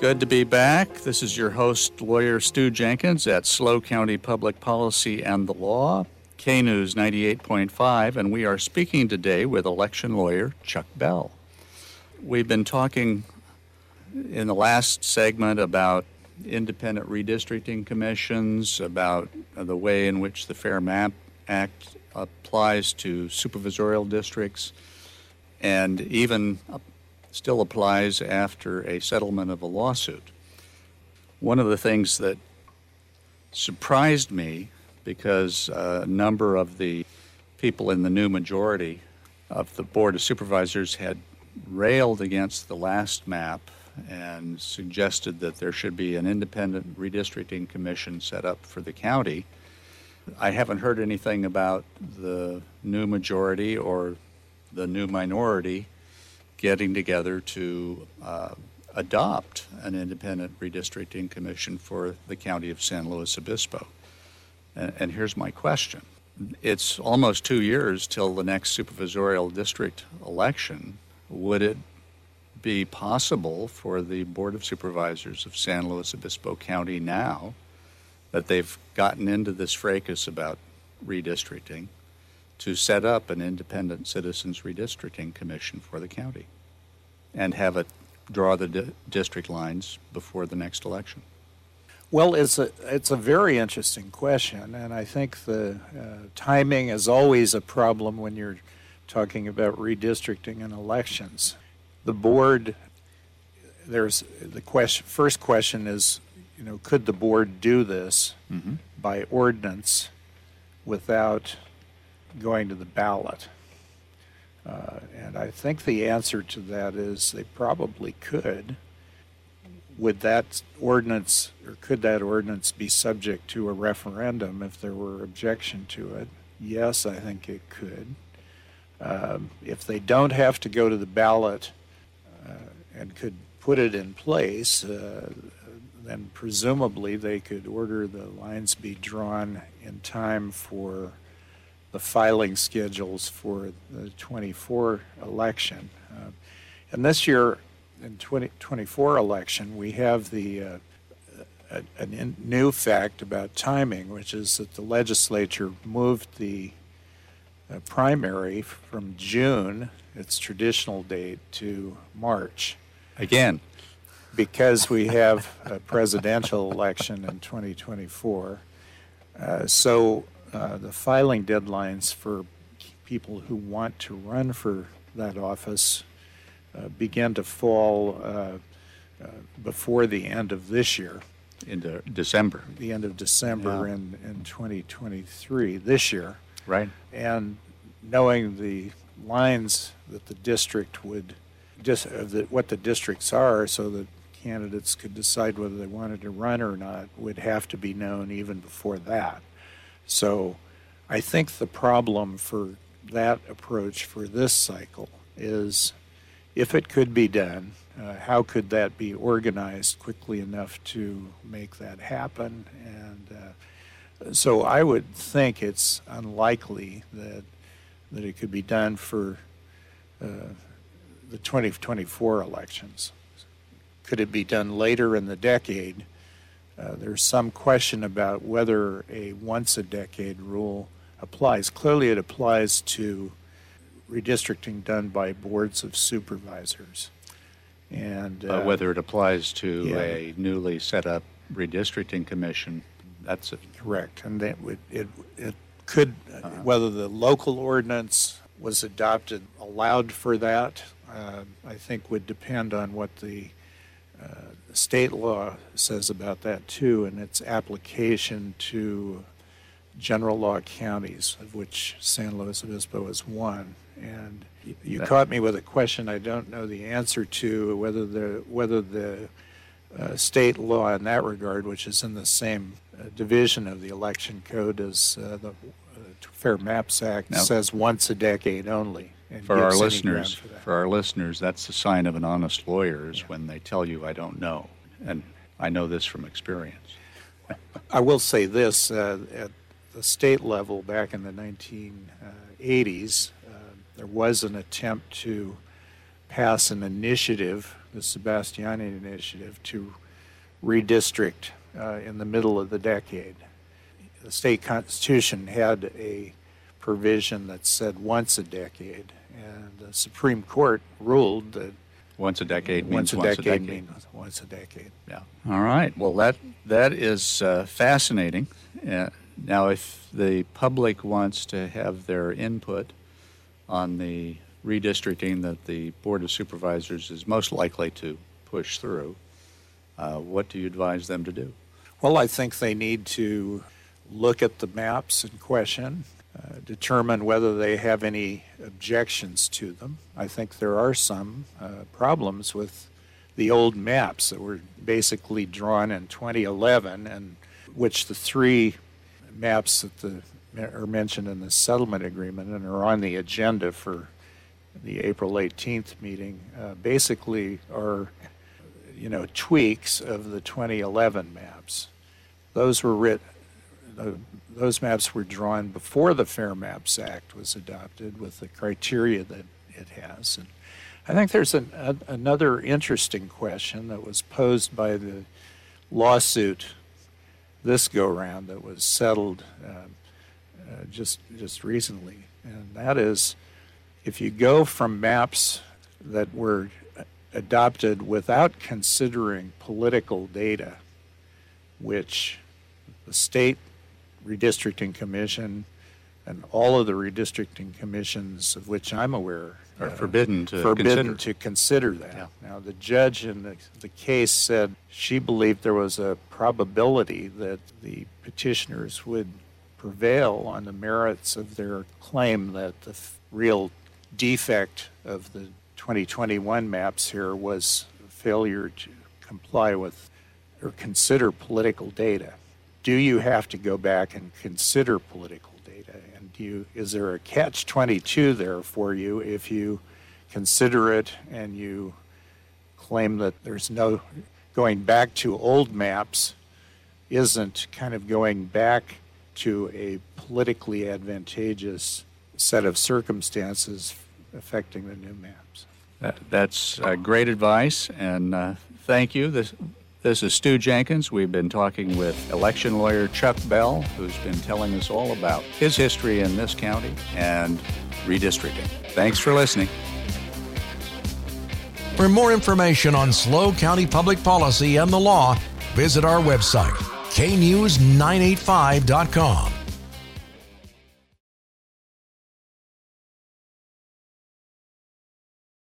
Good to be back. This is your host, lawyer Stu Jenkins at SLO County Public Policy and the Law, K News 98.5, and we are speaking today with election lawyer Chuck Bell. We've been talking in the last segment about independent redistricting commissions, about the way in which the Fair Map Act applies to supervisorial districts, and even still applies after a settlement of a lawsuit. One of the things that surprised me because uh, a number of the people in the new majority of the Board of Supervisors had railed against the last map and suggested that there should be an independent redistricting commission set up for the county. I haven't heard anything about the new majority or the new minority getting together to uh, adopt an independent redistricting commission for the county of San Luis Obispo. And, and here's my question it's almost two years till the next supervisorial district election. Would it be possible for the Board of Supervisors of San Luis Obispo County now that they've gotten into this fracas about redistricting to set up an independent citizens redistricting commission for the county and have it draw the di- district lines before the next election? Well, it's a it's a very interesting question, and I think the uh, timing is always a problem when you're talking about redistricting and elections. The board, there's the question. First question is, you know, could the board do this Mm-hmm. by ordinance without going to the ballot? Uh, and I think the answer to that is they probably could. Would that ordinance, or could that ordinance be subject to a referendum if there were objection to it? Yes, I think it could. Um, if they don't have to go to the ballot uh, and could put it in place, uh, then presumably they could order the lines be drawn in time for the filing schedules for the 24 election. Uh, and this year, in 2024 election, we have the uh, a, a new fact about timing, which is that the legislature moved the uh, primary from June, its traditional date, to March Again, because we have a presidential election in 2024. Uh, so uh, the filing deadlines for people who want to run for that office uh, begin to fall uh, uh, before the end of this year, into December, the end of December Yeah. in, in 2023, this year. right? And knowing the lines that the district would, just of the, what the districts are, so that candidates could decide whether they wanted to run or not, would have to be known even before that. So I think the problem for that approach for this cycle is if it could be done, uh, how could that be organized quickly enough to make that happen? And uh, so I would think it's unlikely that that it could be done for uh, the 2024 elections. Could it be done later in the decade? Uh, there's some question about whether a once a decade rule applies. Clearly, it applies to redistricting done by boards of supervisors. And Uh, whether it applies to yeah. a newly set up redistricting commission, that's it. Correct, and that would, it, it could, Uh-huh. whether the local ordinance was adopted allowed for that, uh, I think would depend on what the uh, state law says about that too, and its application to general law counties, of which San Luis Obispo is one. And you That- caught me with a question I don't know the answer to, whether the, whether the uh, state law in that regard, which is in the same uh, division of the election code as uh, the uh, Fair Maps Act, Now- says once a decade only. And For our listeners, for for our listeners, that's the sign of an honest lawyer is Yeah. when they tell you, I don't know. And I know this from experience. I will say this, uh, at the state level, back in the 1980s, uh, there was an attempt to pass an initiative, the Sebastiani initiative, to redistrict uh, in the middle of the decade. The state constitution had a provision that said once a decade, and the Supreme Court ruled that once a decade means once a once decade, a decade. means once a decade. Yeah. All right. Well, that that is uh, fascinating. Uh, now, if the public wants to have their input on the redistricting that the Board of Supervisors is most likely to push through, uh, what do you advise them to do? Well, I think they need to look at the maps in question, determine whether they have any objections to them. I think there are some uh, problems with the old maps that were basically drawn in 2011 and which the three maps that the, are mentioned in the settlement agreement and are on the agenda for the April 18th meeting uh, basically are you know tweaks of the 2011 maps. Those were writ, uh, those maps were drawn before the Fair Maps Act was adopted with the criteria that it has. And I think there's an, a, another interesting question that was posed by the lawsuit this go round that was settled uh, uh, just just recently, and that is if you go from maps that were adopted without considering political data, which the state redistricting commission and all of the redistricting commissions of which I'm aware Are forbidden to forbidden consider. to consider that. Yeah. Now the judge in the, the case said she believed there was a probability that the petitioners would prevail on the merits of their claim that the f- real defect of the 2021 maps here was failure to comply with or consider political data. Do you have to go back and consider political data? And do you, is there a catch 22 there for you if you consider it and you claim that there's no going back to old maps isn't kind of going back to a politically advantageous set of circumstances affecting the new maps. That, that's uh, great advice, and uh, thank you. This, this is Stu Jenkins. We've been talking with election lawyer Chuck Bell, who's been telling us all about his history in this county and redistricting. Thanks for listening. For more information on SLO County public policy and the law, visit our website, knews985.com.